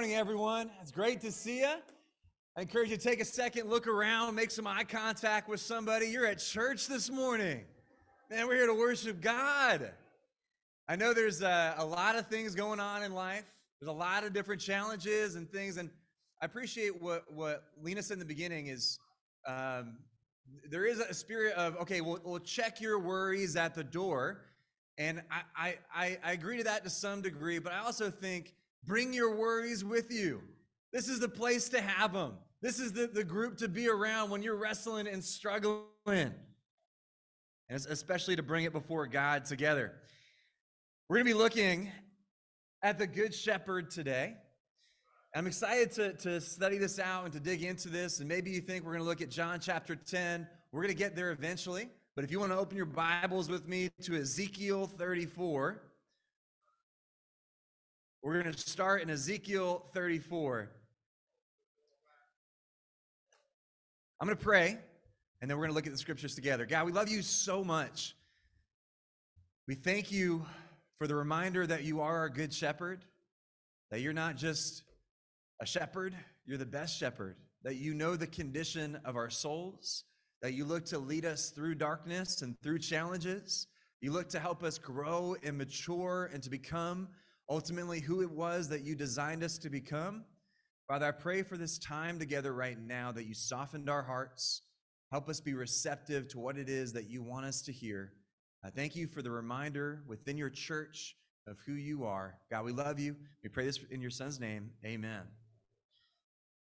morning, everyone. It's great to see you. I encourage you to take a second, look around, make some eye contact with somebody. You're at church this morning. Man, we're here to worship God. I know there's a, a lot of things going on in life. There's a lot of different challenges and things, and I appreciate what what Lena said in the beginning is um, there is a spirit of okay, we'll, we'll check your worries at the door, and I, I I agree to that to some degree, but I also think Bring your worries with you. This is the place to have them. This is the, the group to be around when you're wrestling and struggling. And especially to bring it before God together. We're going to be looking at the Good Shepherd today. I'm excited to, to study this out and to dig into this. And maybe you think we're going to look at John chapter 10. We're going to get there eventually. But if you want to open your Bibles with me to Ezekiel 34, we're going to start in Ezekiel 34. I'm going to pray, and then we're going to look at the scriptures together. God, we love you so much. We thank you for the reminder that you are our good shepherd, that you're not just a shepherd, you're the best shepherd, that you know the condition of our souls, that you look to lead us through darkness and through challenges. You look to help us grow and mature and to become ultimately who it was that you designed us to become. Father, I pray for this time together right now that you softened our hearts. Help us be receptive to what it is that you want us to hear. I thank you for the reminder within your church of who you are. God, we love you. We pray this in your son's name. Amen.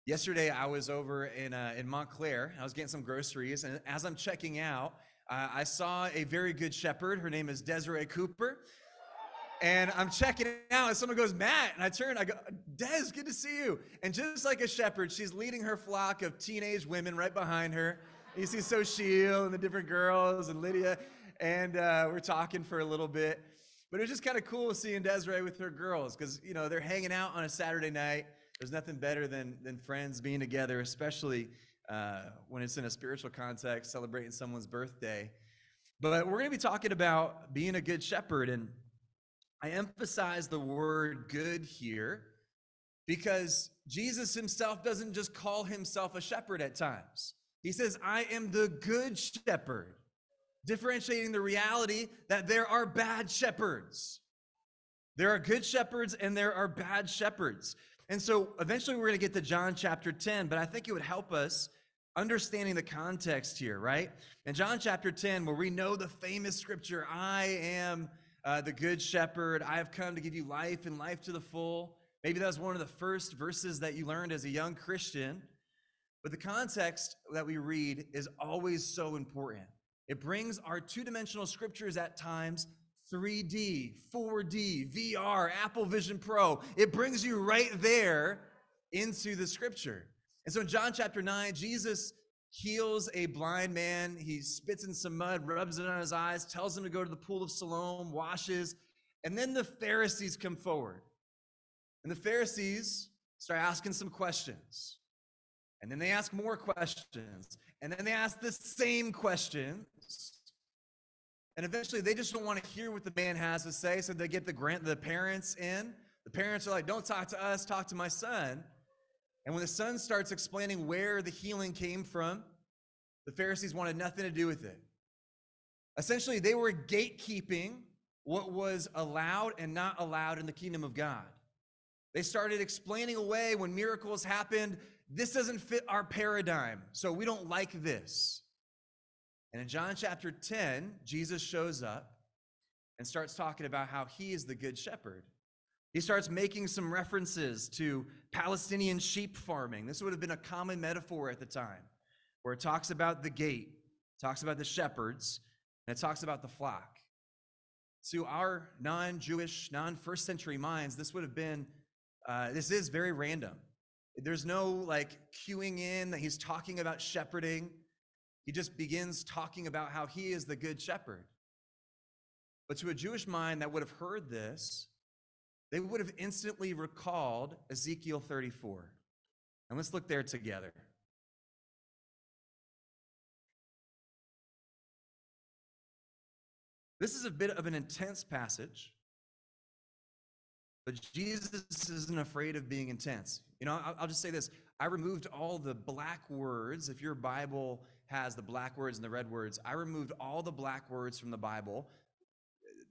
Yesterday, I was over in, uh, in Montclair. I was getting some groceries, and as I'm checking out, uh, I saw a very good shepherd. Her name is Desiree Cooper and I'm checking out, and someone goes, Matt, and I turn, I go, Des, good to see you. And just like a shepherd, she's leading her flock of teenage women right behind her. You see Sochil and the different girls and Lydia, and uh, we're talking for a little bit. But it was just kind of cool seeing Desiree with her girls because you know they're hanging out on a Saturday night. There's nothing better than than friends being together, especially uh, when it's in a spiritual context, celebrating someone's birthday. But we're going to be talking about being a good shepherd and I emphasize the word good here because Jesus himself doesn't just call himself a shepherd at times. He says, I am the good shepherd, differentiating the reality that there are bad shepherds. There are good shepherds and there are bad shepherds. And so eventually we're going to get to John chapter 10, but I think it would help us understanding the context here, right? In John chapter 10, where we know the famous scripture, I am uh, the Good Shepherd. I have come to give you life and life to the full. Maybe that was one of the first verses that you learned as a young Christian. But the context that we read is always so important. It brings our two dimensional scriptures at times 3D, 4D, VR, Apple Vision Pro. It brings you right there into the scripture. And so in John chapter 9, Jesus heals a blind man. He spits in some mud, rubs it on his eyes, tells him to go to the pool of Siloam, washes. And then the Pharisees come forward. And the Pharisees start asking some questions. And then they ask more questions. And then they ask the same questions. And eventually they just don't want to hear what the man has to say. So they get the grant the parents in. The parents are like, don't talk to us, talk to my son. And when the son starts explaining where the healing came from, the Pharisees wanted nothing to do with it. Essentially, they were gatekeeping what was allowed and not allowed in the kingdom of God. They started explaining away when miracles happened, this doesn't fit our paradigm, so we don't like this. And in John chapter 10, Jesus shows up and starts talking about how he is the good shepherd. He starts making some references to Palestinian sheep farming. This would have been a common metaphor at the time, where it talks about the gate, talks about the shepherds, and it talks about the flock. To our non Jewish, non first century minds, this would have been, uh, this is very random. There's no like cueing in that he's talking about shepherding. He just begins talking about how he is the good shepherd. But to a Jewish mind that would have heard this, they would have instantly recalled Ezekiel 34. And let's look there together. This is a bit of an intense passage. But Jesus isn't afraid of being intense. You know, I'll, just say this I removed all the black words. If your Bible has the black words and the red words, I removed all the black words from the Bible.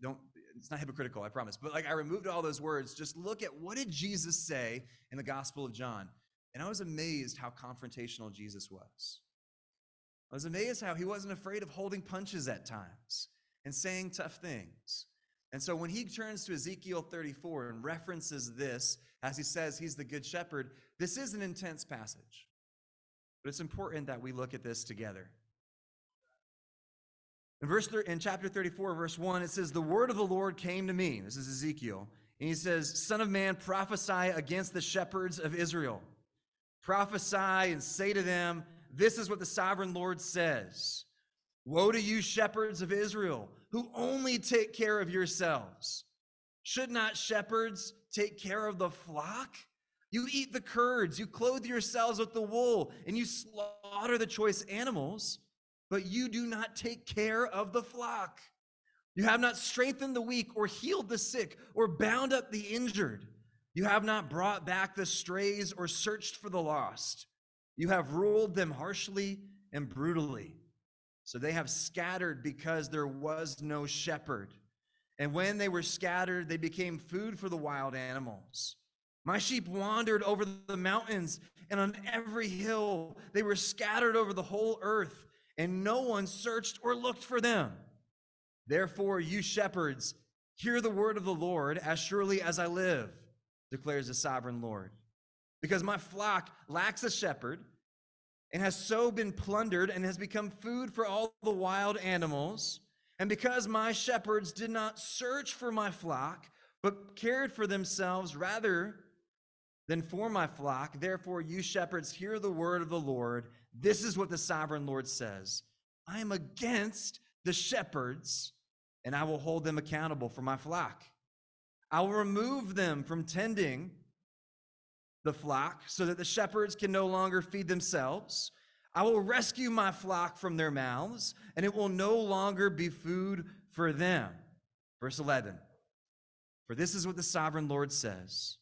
Don't, it's not hypocritical, I promise. But like I removed all those words. Just look at what did Jesus say in the Gospel of John. And I was amazed how confrontational Jesus was. I was amazed how he wasn't afraid of holding punches at times and saying tough things. And so when he turns to Ezekiel 34 and references this, as he says he's the good shepherd, this is an intense passage. But it's important that we look at this together. In verse in chapter 34 verse 1 it says the word of the Lord came to me. This is Ezekiel. And he says, "Son of man, prophesy against the shepherds of Israel. Prophesy and say to them, this is what the sovereign Lord says. Woe to you shepherds of Israel who only take care of yourselves. Should not shepherds take care of the flock? You eat the curds, you clothe yourselves with the wool, and you slaughter the choice animals, but you do not take care of the flock. You have not strengthened the weak, or healed the sick, or bound up the injured. You have not brought back the strays, or searched for the lost. You have ruled them harshly and brutally. So they have scattered because there was no shepherd. And when they were scattered, they became food for the wild animals. My sheep wandered over the mountains and on every hill. They were scattered over the whole earth, and no one searched or looked for them. Therefore, you shepherds, hear the word of the Lord as surely as I live, declares the sovereign Lord. Because my flock lacks a shepherd and has so been plundered and has become food for all the wild animals. And because my shepherds did not search for my flock, but cared for themselves rather than for my flock, therefore, you shepherds, hear the word of the Lord. This is what the sovereign Lord says I am against the shepherds, and I will hold them accountable for my flock. I will remove them from tending the flock so that the shepherds can no longer feed themselves. I will rescue my flock from their mouths, and it will no longer be food for them. Verse 11 For this is what the sovereign Lord says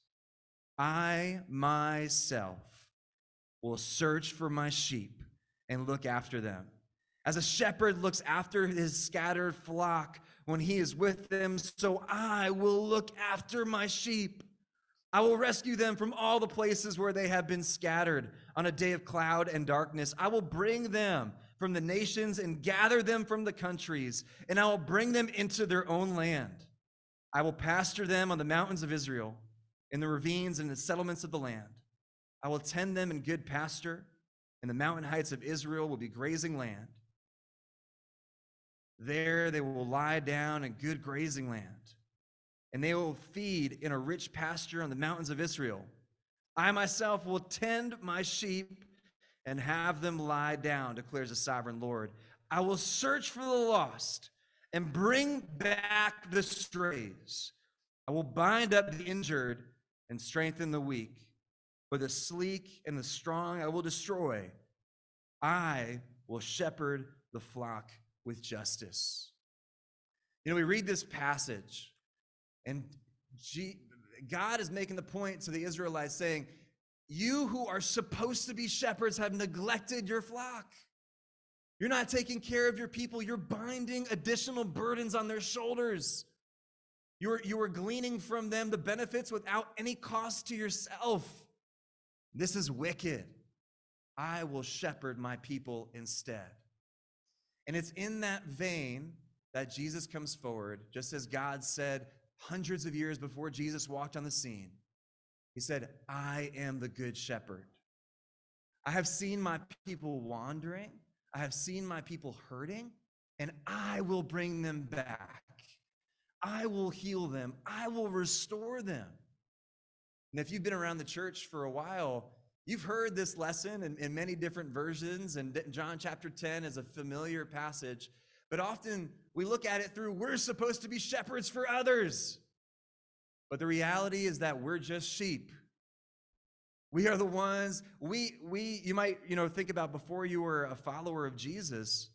I myself will search for my sheep and look after them. As a shepherd looks after his scattered flock when he is with them, so I will look after my sheep. I will rescue them from all the places where they have been scattered on a day of cloud and darkness. I will bring them from the nations and gather them from the countries, and I will bring them into their own land. I will pasture them on the mountains of Israel, in the ravines and the settlements of the land. I will tend them in good pasture, and the mountain heights of Israel will be grazing land. There they will lie down in good grazing land and they will feed in a rich pasture on the mountains of Israel. I myself will tend my sheep and have them lie down, declares the sovereign Lord. I will search for the lost and bring back the strays. I will bind up the injured and strengthen the weak. But the sleek and the strong I will destroy. I will shepherd the flock with justice. You know, we read this passage and God is making the point to the Israelites saying, You who are supposed to be shepherds have neglected your flock. You're not taking care of your people. You're binding additional burdens on their shoulders. You're, you are gleaning from them the benefits without any cost to yourself. This is wicked. I will shepherd my people instead. And it's in that vein that Jesus comes forward, just as God said hundreds of years before Jesus walked on the scene. He said, I am the good shepherd. I have seen my people wandering, I have seen my people hurting, and I will bring them back. I will heal them, I will restore them. And if you've been around the church for a while, you've heard this lesson in, in many different versions, and John chapter 10 is a familiar passage. But often we look at it through we're supposed to be shepherds for others. But the reality is that we're just sheep. We are the ones we we you might, you know, think about before you were a follower of Jesus.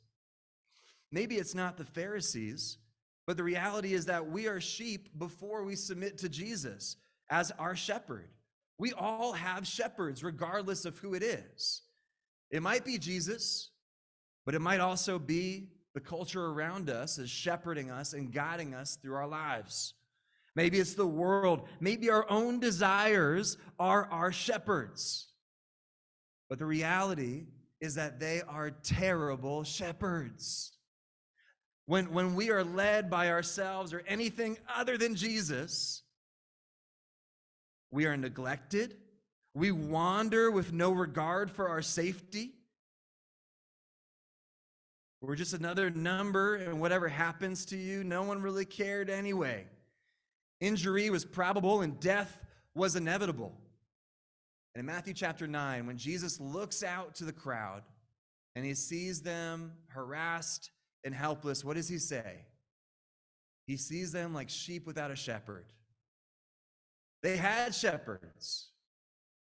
Maybe it's not the Pharisees, but the reality is that we are sheep before we submit to Jesus. As our shepherd. We all have shepherds, regardless of who it is. It might be Jesus, but it might also be the culture around us is shepherding us and guiding us through our lives. Maybe it's the world. Maybe our own desires are our shepherds. But the reality is that they are terrible shepherds. When, when we are led by ourselves or anything other than Jesus, we are neglected. We wander with no regard for our safety. We're just another number, and whatever happens to you, no one really cared anyway. Injury was probable, and death was inevitable. And in Matthew chapter 9, when Jesus looks out to the crowd and he sees them harassed and helpless, what does he say? He sees them like sheep without a shepherd. They had shepherds,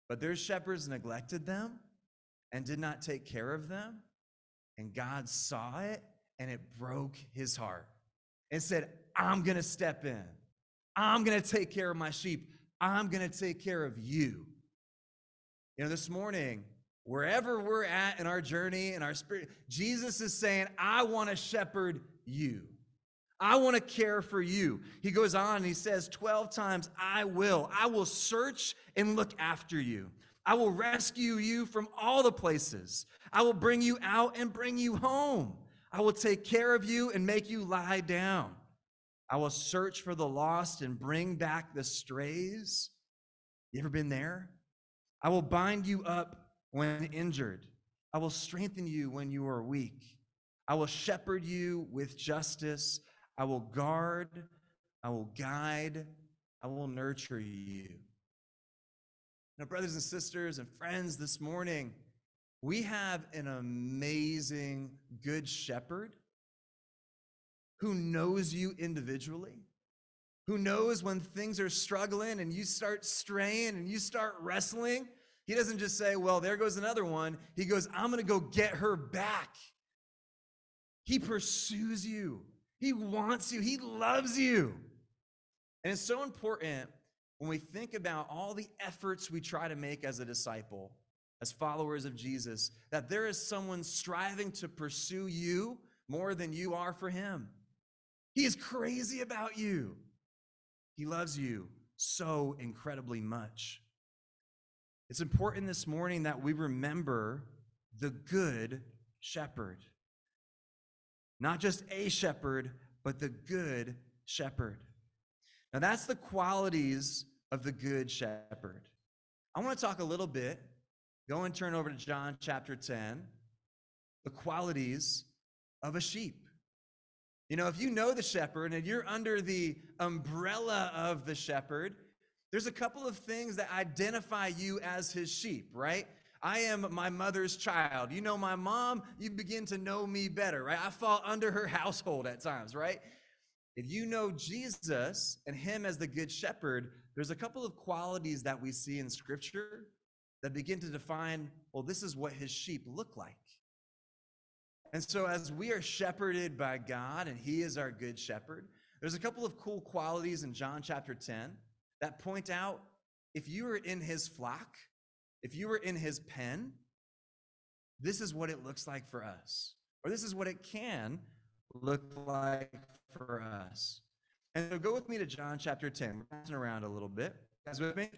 but their shepherds neglected them and did not take care of them. And God saw it and it broke his heart and said, I'm going to step in. I'm going to take care of my sheep. I'm going to take care of you. You know, this morning, wherever we're at in our journey in our spirit, Jesus is saying, I want to shepherd you. I want to care for you. He goes on and he says 12 times, I will. I will search and look after you. I will rescue you from all the places. I will bring you out and bring you home. I will take care of you and make you lie down. I will search for the lost and bring back the strays. You ever been there? I will bind you up when injured. I will strengthen you when you are weak. I will shepherd you with justice. I will guard, I will guide, I will nurture you. Now, brothers and sisters and friends, this morning, we have an amazing good shepherd who knows you individually, who knows when things are struggling and you start straying and you start wrestling. He doesn't just say, Well, there goes another one. He goes, I'm going to go get her back. He pursues you. He wants you, He loves you. And it's so important when we think about all the efforts we try to make as a disciple, as followers of Jesus, that there is someone striving to pursue you more than you are for Him. He is crazy about you. He loves you so incredibly much. It's important this morning that we remember the good shepherd. Not just a shepherd, but the good shepherd. Now, that's the qualities of the good shepherd. I want to talk a little bit, go and turn over to John chapter 10, the qualities of a sheep. You know, if you know the shepherd and you're under the umbrella of the shepherd, there's a couple of things that identify you as his sheep, right? I am my mother's child. You know my mom, you begin to know me better, right? I fall under her household at times, right? If you know Jesus and him as the good shepherd, there's a couple of qualities that we see in scripture that begin to define, well, this is what his sheep look like. And so, as we are shepherded by God and he is our good shepherd, there's a couple of cool qualities in John chapter 10 that point out if you are in his flock, if you were in his pen, this is what it looks like for us, or this is what it can look like for us. And so go with me to John chapter 10. We're passing around a little bit. You guys with me?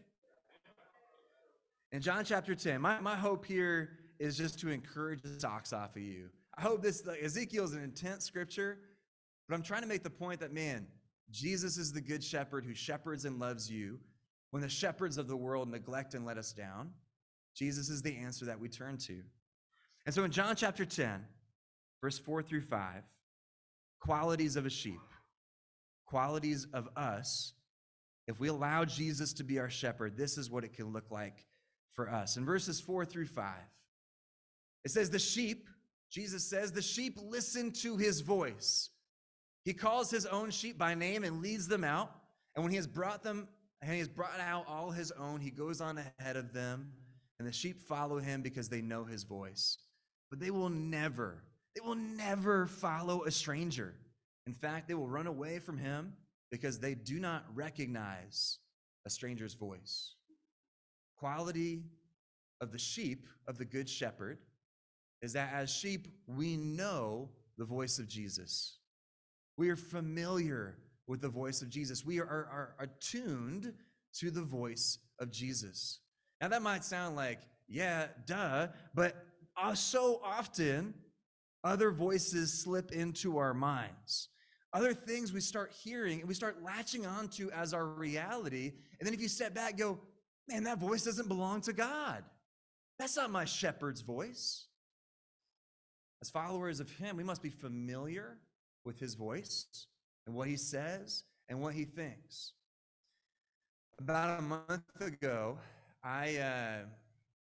In John chapter 10, my, my hope here is just to encourage the socks off of you. I hope this, like, Ezekiel is an intense scripture, but I'm trying to make the point that, man, Jesus is the good shepherd who shepherds and loves you when the shepherds of the world neglect and let us down. Jesus is the answer that we turn to. And so in John chapter 10, verse 4 through 5, qualities of a sheep, qualities of us, if we allow Jesus to be our shepherd, this is what it can look like for us. In verses 4 through 5, it says, The sheep, Jesus says, the sheep listen to his voice. He calls his own sheep by name and leads them out. And when he has brought them, and he has brought out all his own, he goes on ahead of them and the sheep follow him because they know his voice. But they will never, they will never follow a stranger. In fact, they will run away from him because they do not recognize a stranger's voice. Quality of the sheep of the good shepherd is that as sheep, we know the voice of Jesus. We are familiar with the voice of Jesus. We are, are, are attuned to the voice of Jesus. Now, that might sound like, yeah, duh, but uh, so often other voices slip into our minds. Other things we start hearing and we start latching onto as our reality. And then if you step back, go, man, that voice doesn't belong to God. That's not my shepherd's voice. As followers of Him, we must be familiar with His voice and what He says and what He thinks. About a month ago, I, uh,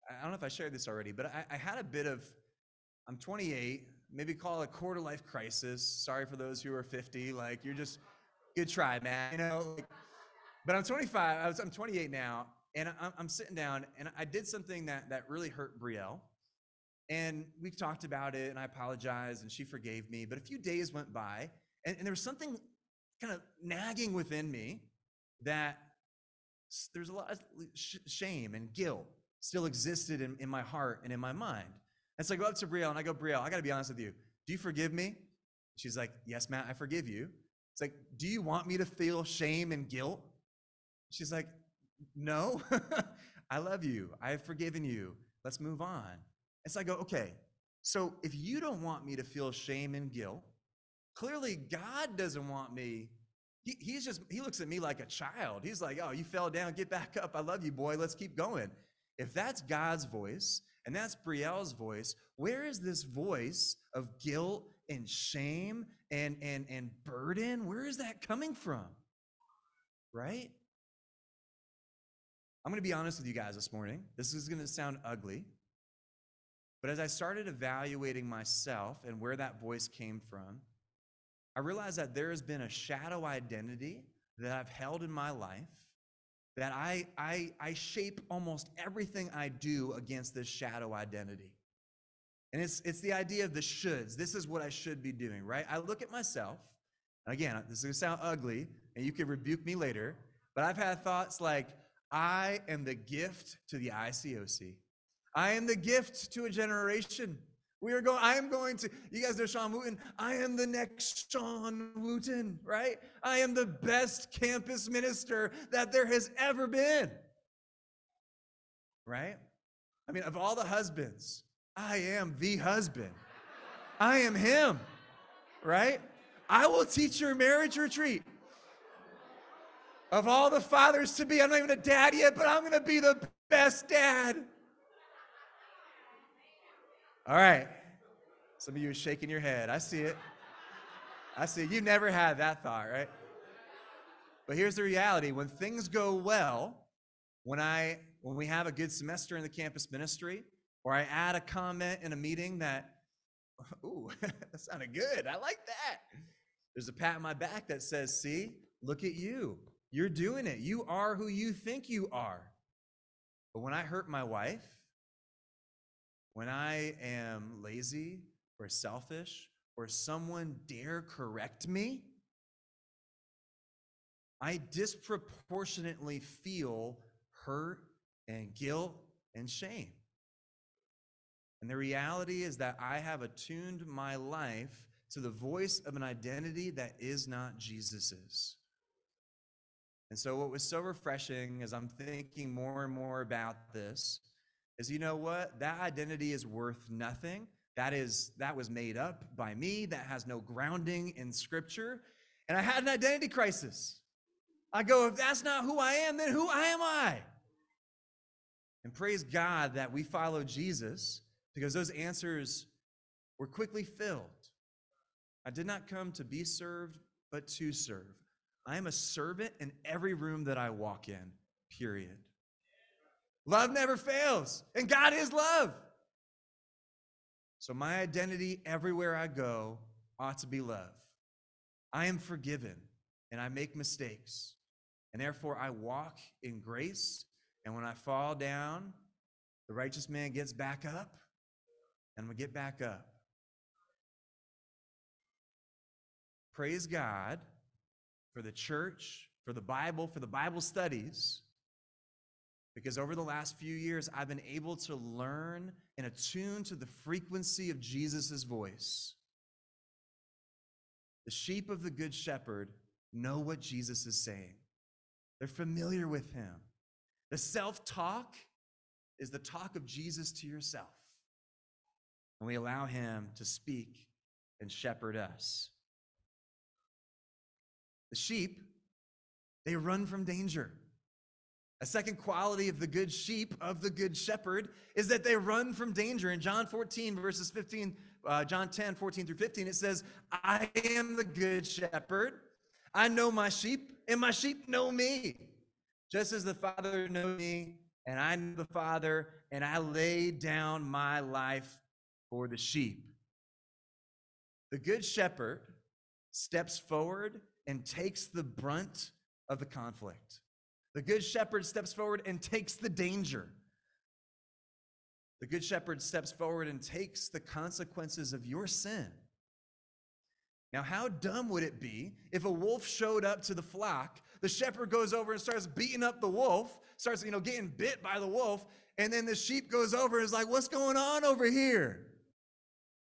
I don't know if I shared this already, but I, I had a bit of, I'm 28, maybe call it a quarter life crisis. Sorry for those who are 50. Like, you're just, good try, man. You know, like, but I'm 25, I was, I'm 28 now, and I'm, I'm sitting down, and I did something that, that really hurt Brielle. And we talked about it, and I apologized, and she forgave me. But a few days went by, and, and there was something kind of nagging within me that there's a lot of shame and guilt still existed in, in my heart and in my mind. And so I go up to Brielle and I go, Brielle, I got to be honest with you. Do you forgive me? She's like, Yes, Matt, I forgive you. It's like, Do you want me to feel shame and guilt? She's like, No, I love you. I have forgiven you. Let's move on. And so I go, Okay, so if you don't want me to feel shame and guilt, clearly God doesn't want me. He, he's just, he looks at me like a child. He's like, Oh, you fell down. Get back up. I love you, boy. Let's keep going. If that's God's voice, and that's Brielle's voice. Where is this voice of guilt and shame and, and, and burden? Where is that coming from? Right? I'm going to be honest with you guys this morning. This is going to sound ugly. But as I started evaluating myself and where that voice came from, I realize that there has been a shadow identity that I've held in my life that I, I, I shape almost everything I do against this shadow identity. And it's, it's the idea of the shoulds. This is what I should be doing, right? I look at myself, again, this is gonna sound ugly, and you can rebuke me later, but I've had thoughts like, I am the gift to the ICOC. I am the gift to a generation. We are going, I am going to, you guys know Sean Wooten. I am the next Sean Wooten, right? I am the best campus minister that there has ever been. Right? I mean, of all the husbands, I am the husband. I am him, right? I will teach your marriage retreat. Of all the fathers to be, I'm not even a dad yet, but I'm going to be the best dad. All right. Some of you are shaking your head. I see it. I see it. You never had that thought, right? But here's the reality when things go well, when I when we have a good semester in the campus ministry, or I add a comment in a meeting that, ooh, that sounded good. I like that. There's a pat on my back that says, see, look at you. You're doing it. You are who you think you are. But when I hurt my wife, when I am lazy or selfish or someone dare correct me, I disproportionately feel hurt and guilt and shame. And the reality is that I have attuned my life to the voice of an identity that is not Jesus's. And so, what was so refreshing as I'm thinking more and more about this is you know what? That identity is worth nothing. That is that was made up by me. That has no grounding in scripture. And I had an identity crisis. I go, if that's not who I am, then who am I? And praise God that we follow Jesus because those answers were quickly filled. I did not come to be served, but to serve. I am a servant in every room that I walk in, period. Love never fails, and God is love. So my identity everywhere I go ought to be love. I am forgiven and I make mistakes. And therefore I walk in grace. And when I fall down, the righteous man gets back up and to get back up. Praise God for the church for the Bible, for the Bible studies, because over the last few years, I've been able to learn and attune to the frequency of Jesus' voice. The sheep of the Good Shepherd know what Jesus is saying, they're familiar with him. The self talk is the talk of Jesus to yourself. And we allow him to speak and shepherd us. The sheep, they run from danger. A second quality of the good sheep, of the good shepherd, is that they run from danger. In John 14, verses 15, uh, John 10, 14 through 15, it says, I am the good shepherd. I know my sheep, and my sheep know me. Just as the Father knows me, and I know the Father, and I lay down my life for the sheep. The good shepherd steps forward and takes the brunt of the conflict. The good shepherd steps forward and takes the danger. The good shepherd steps forward and takes the consequences of your sin. Now, how dumb would it be if a wolf showed up to the flock? The shepherd goes over and starts beating up the wolf, starts, you know, getting bit by the wolf, and then the sheep goes over and is like, "What's going on over here?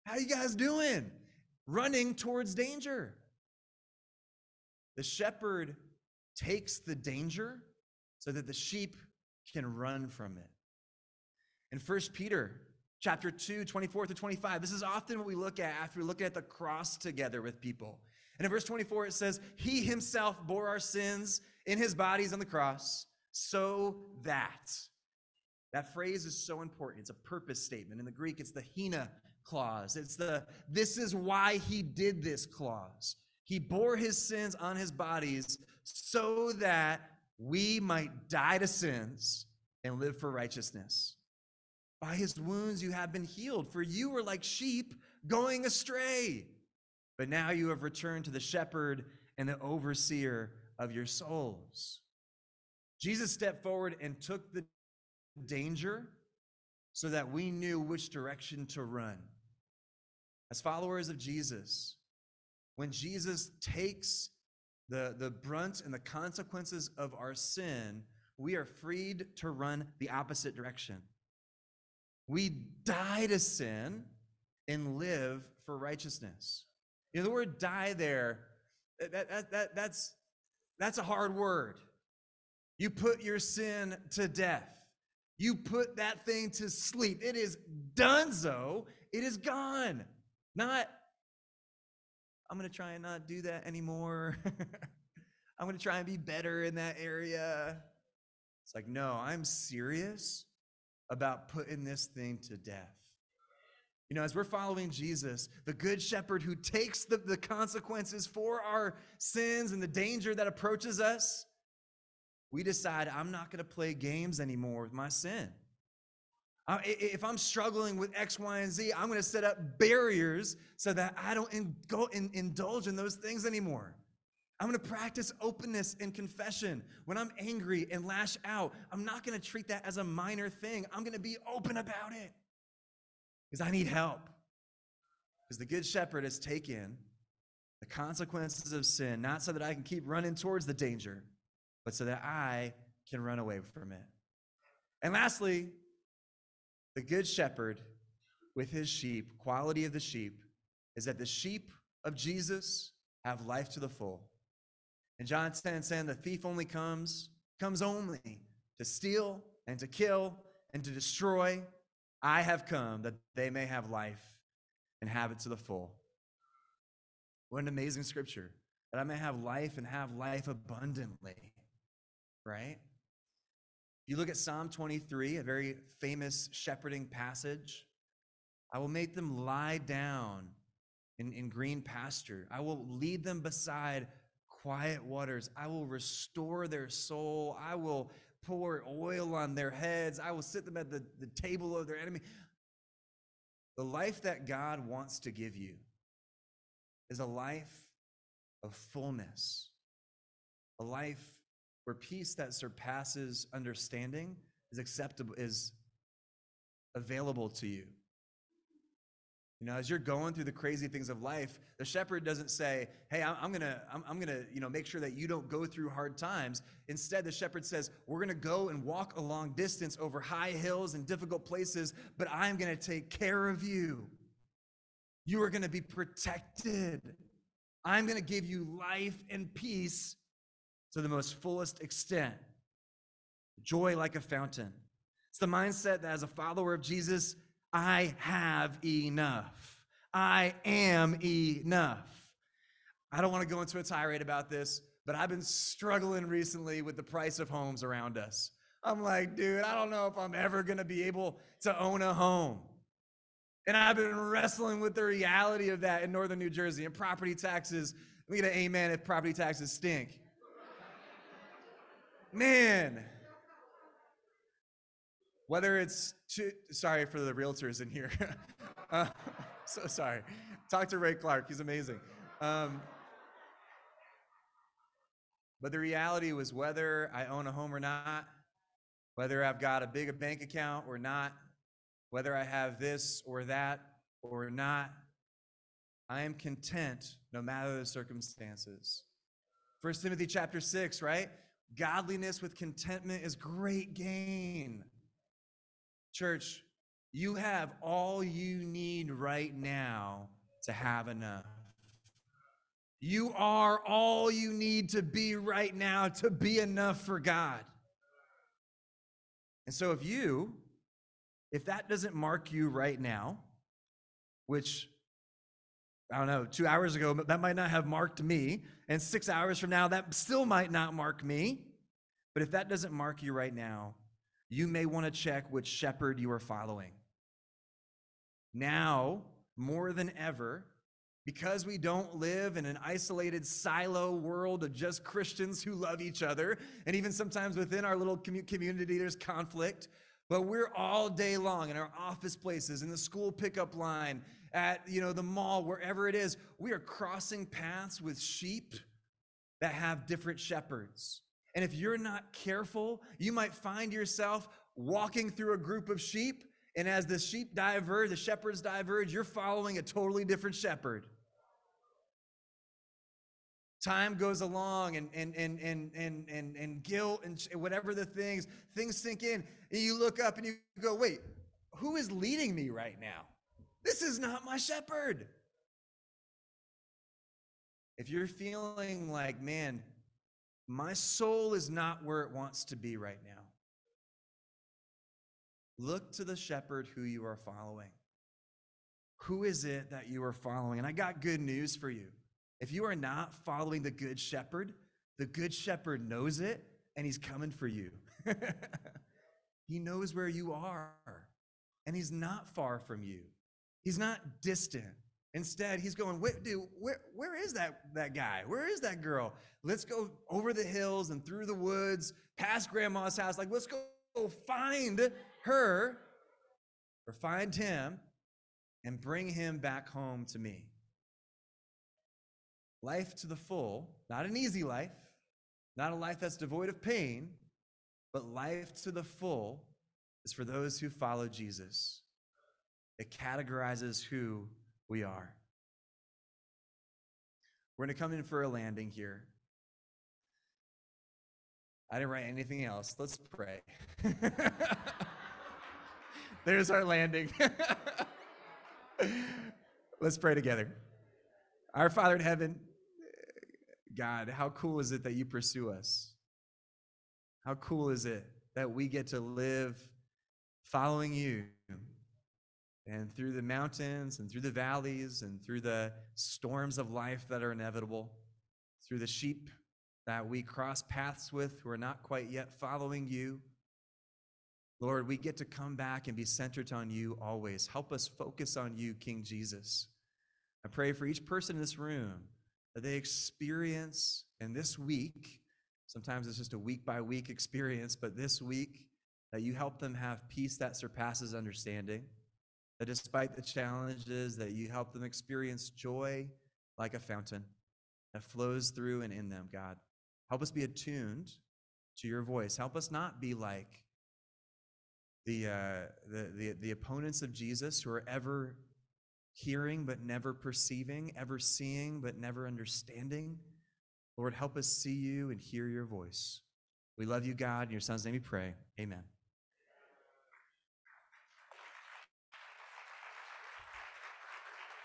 How you guys doing?" Running towards danger. The shepherd takes the danger so that the sheep can run from it. In 1 Peter chapter 2, 24 to 25, this is often what we look at after we look at the cross together with people. And in verse 24, it says, He himself bore our sins in his bodies on the cross, so that. That phrase is so important. It's a purpose statement. In the Greek, it's the hina clause. It's the this is why he did this clause. He bore his sins on his bodies so that we might die to sins and live for righteousness. By his wounds you have been healed, for you were like sheep going astray. But now you have returned to the shepherd and the overseer of your souls. Jesus stepped forward and took the danger so that we knew which direction to run. As followers of Jesus, when Jesus takes the, the brunt and the consequences of our sin, we are freed to run the opposite direction. We die to sin and live for righteousness. You know, the word die there, that, that, that, that's, that's a hard word. You put your sin to death. You put that thing to sleep. It is donezo. It is gone. Not I'm going to try and not do that anymore. I'm going to try and be better in that area. It's like, no, I'm serious about putting this thing to death. You know, as we're following Jesus, the good shepherd who takes the, the consequences for our sins and the danger that approaches us, we decide, I'm not going to play games anymore with my sin. If I'm struggling with X, Y, and Z, I'm going to set up barriers so that I don't in, go in, indulge in those things anymore. I'm going to practice openness and confession. When I'm angry and lash out, I'm not going to treat that as a minor thing. I'm going to be open about it because I need help. Because the Good Shepherd has taken the consequences of sin, not so that I can keep running towards the danger, but so that I can run away from it. And lastly, the good shepherd with his sheep, quality of the sheep, is that the sheep of Jesus have life to the full. And John 10 saying the thief only comes, comes only to steal and to kill and to destroy. I have come that they may have life and have it to the full. What an amazing scripture. That I may have life and have life abundantly. Right? You look at Psalm 23, a very famous shepherding passage. I will make them lie down in, in green pasture. I will lead them beside quiet waters. I will restore their soul. I will pour oil on their heads. I will sit them at the, the table of their enemy. The life that God wants to give you is a life of fullness, a life where peace that surpasses understanding is acceptable is available to you You know, as you're going through the crazy things of life, the shepherd doesn't say, "Hey, I'm, gonna, I'm, gonna, you know, make sure that you don't go through hard times." Instead, the shepherd says, "We're gonna go and walk a long distance over high hills and difficult places, but I'm gonna take care of you. You are gonna be protected. I'm gonna give you life and peace to the most fullest extent. Joy like a fountain." It's the mindset that as a follower of Jesus, I have enough. I am enough. I don't want to go into a tirade about this, but I've been struggling recently with the price of homes around us. I'm like, dude, I don't know if I'm ever going to be able to own a home. And I've been wrestling with the reality of that in northern New Jersey and property taxes. We get an amen if property taxes stink. Man, whether it's to, sorry for the realtors in here. uh, so sorry. Talk to Ray Clark. He's amazing. Um, but the reality was whether I own a home or not, whether I've got a big bank account or not, whether I have this or that or not, I am content no matter the circumstances. First Timothy chapter 6, right? Godliness with contentment is great gain. Church, you have all you need right now to have enough. You are all you need to be right now to be enough for God. And so if you, if that doesn't mark you right now, which I don't know, two hours ago, that might not have marked me. And six hours from now, that still might not mark me. But if that doesn't mark you right now, you may want to check which shepherd you are following. Now, more than ever, because we don't live in an isolated silo world of just Christians who love each other, and even sometimes within our little community, there's conflict. But we're all day long in our office places, in the school pickup line, at you know the mall, wherever it is, we are crossing paths with sheep that have different shepherds. And if you're not careful, you might find yourself walking through a group of sheep. And as the sheep diverge, the shepherds diverge, you're following a totally different shepherd. Time goes along and, and, and, and, and, and, and guilt and whatever the things, things sink in. And you look up and you go, wait, who is leading me right now? This is not my shepherd. If you're feeling like, man, my soul is not where it wants to be right now. Look to the shepherd who you are following. Who is it that you are following? And I got good news for you. If you are not following the good shepherd, the good shepherd knows it and he's coming for you. he knows where you are and he's not far from you. He's not distant. Instead, he's going, Wait, dude, where, where is that, that guy? Where is that girl? Let's go over the hills and through the woods, past grandma's house. Like, let's go find her or find him and bring him back home to me. Life to the full, not an easy life, not a life that's devoid of pain, but life to the full is for those who follow Jesus. It categorizes who we are. We're going to come in for a landing here. I didn't write anything else. Let's pray. There's our landing. Let's pray together. Our Father in heaven, God, how cool is it that you pursue us? How cool is it that we get to live following you and through the mountains and through the valleys and through the storms of life that are inevitable, through the sheep that we cross paths with who are not quite yet following you. Lord, we get to come back and be centered on you always. Help us focus on you, King Jesus. I pray for each person in this room that they experience, and this week, sometimes it's just a week by week experience, but this week, that you help them have peace that surpasses understanding. That despite the challenges that you help them experience joy like a fountain that flows through and in them god. Help us be attuned to your voice. Help us not be like the, uh, the, the, the opponents of jesus who are ever hearing but never perceiving, ever seeing but never understanding. Lord, help us see you and hear your voice. We love you, God. In your son's name we pray. Amen.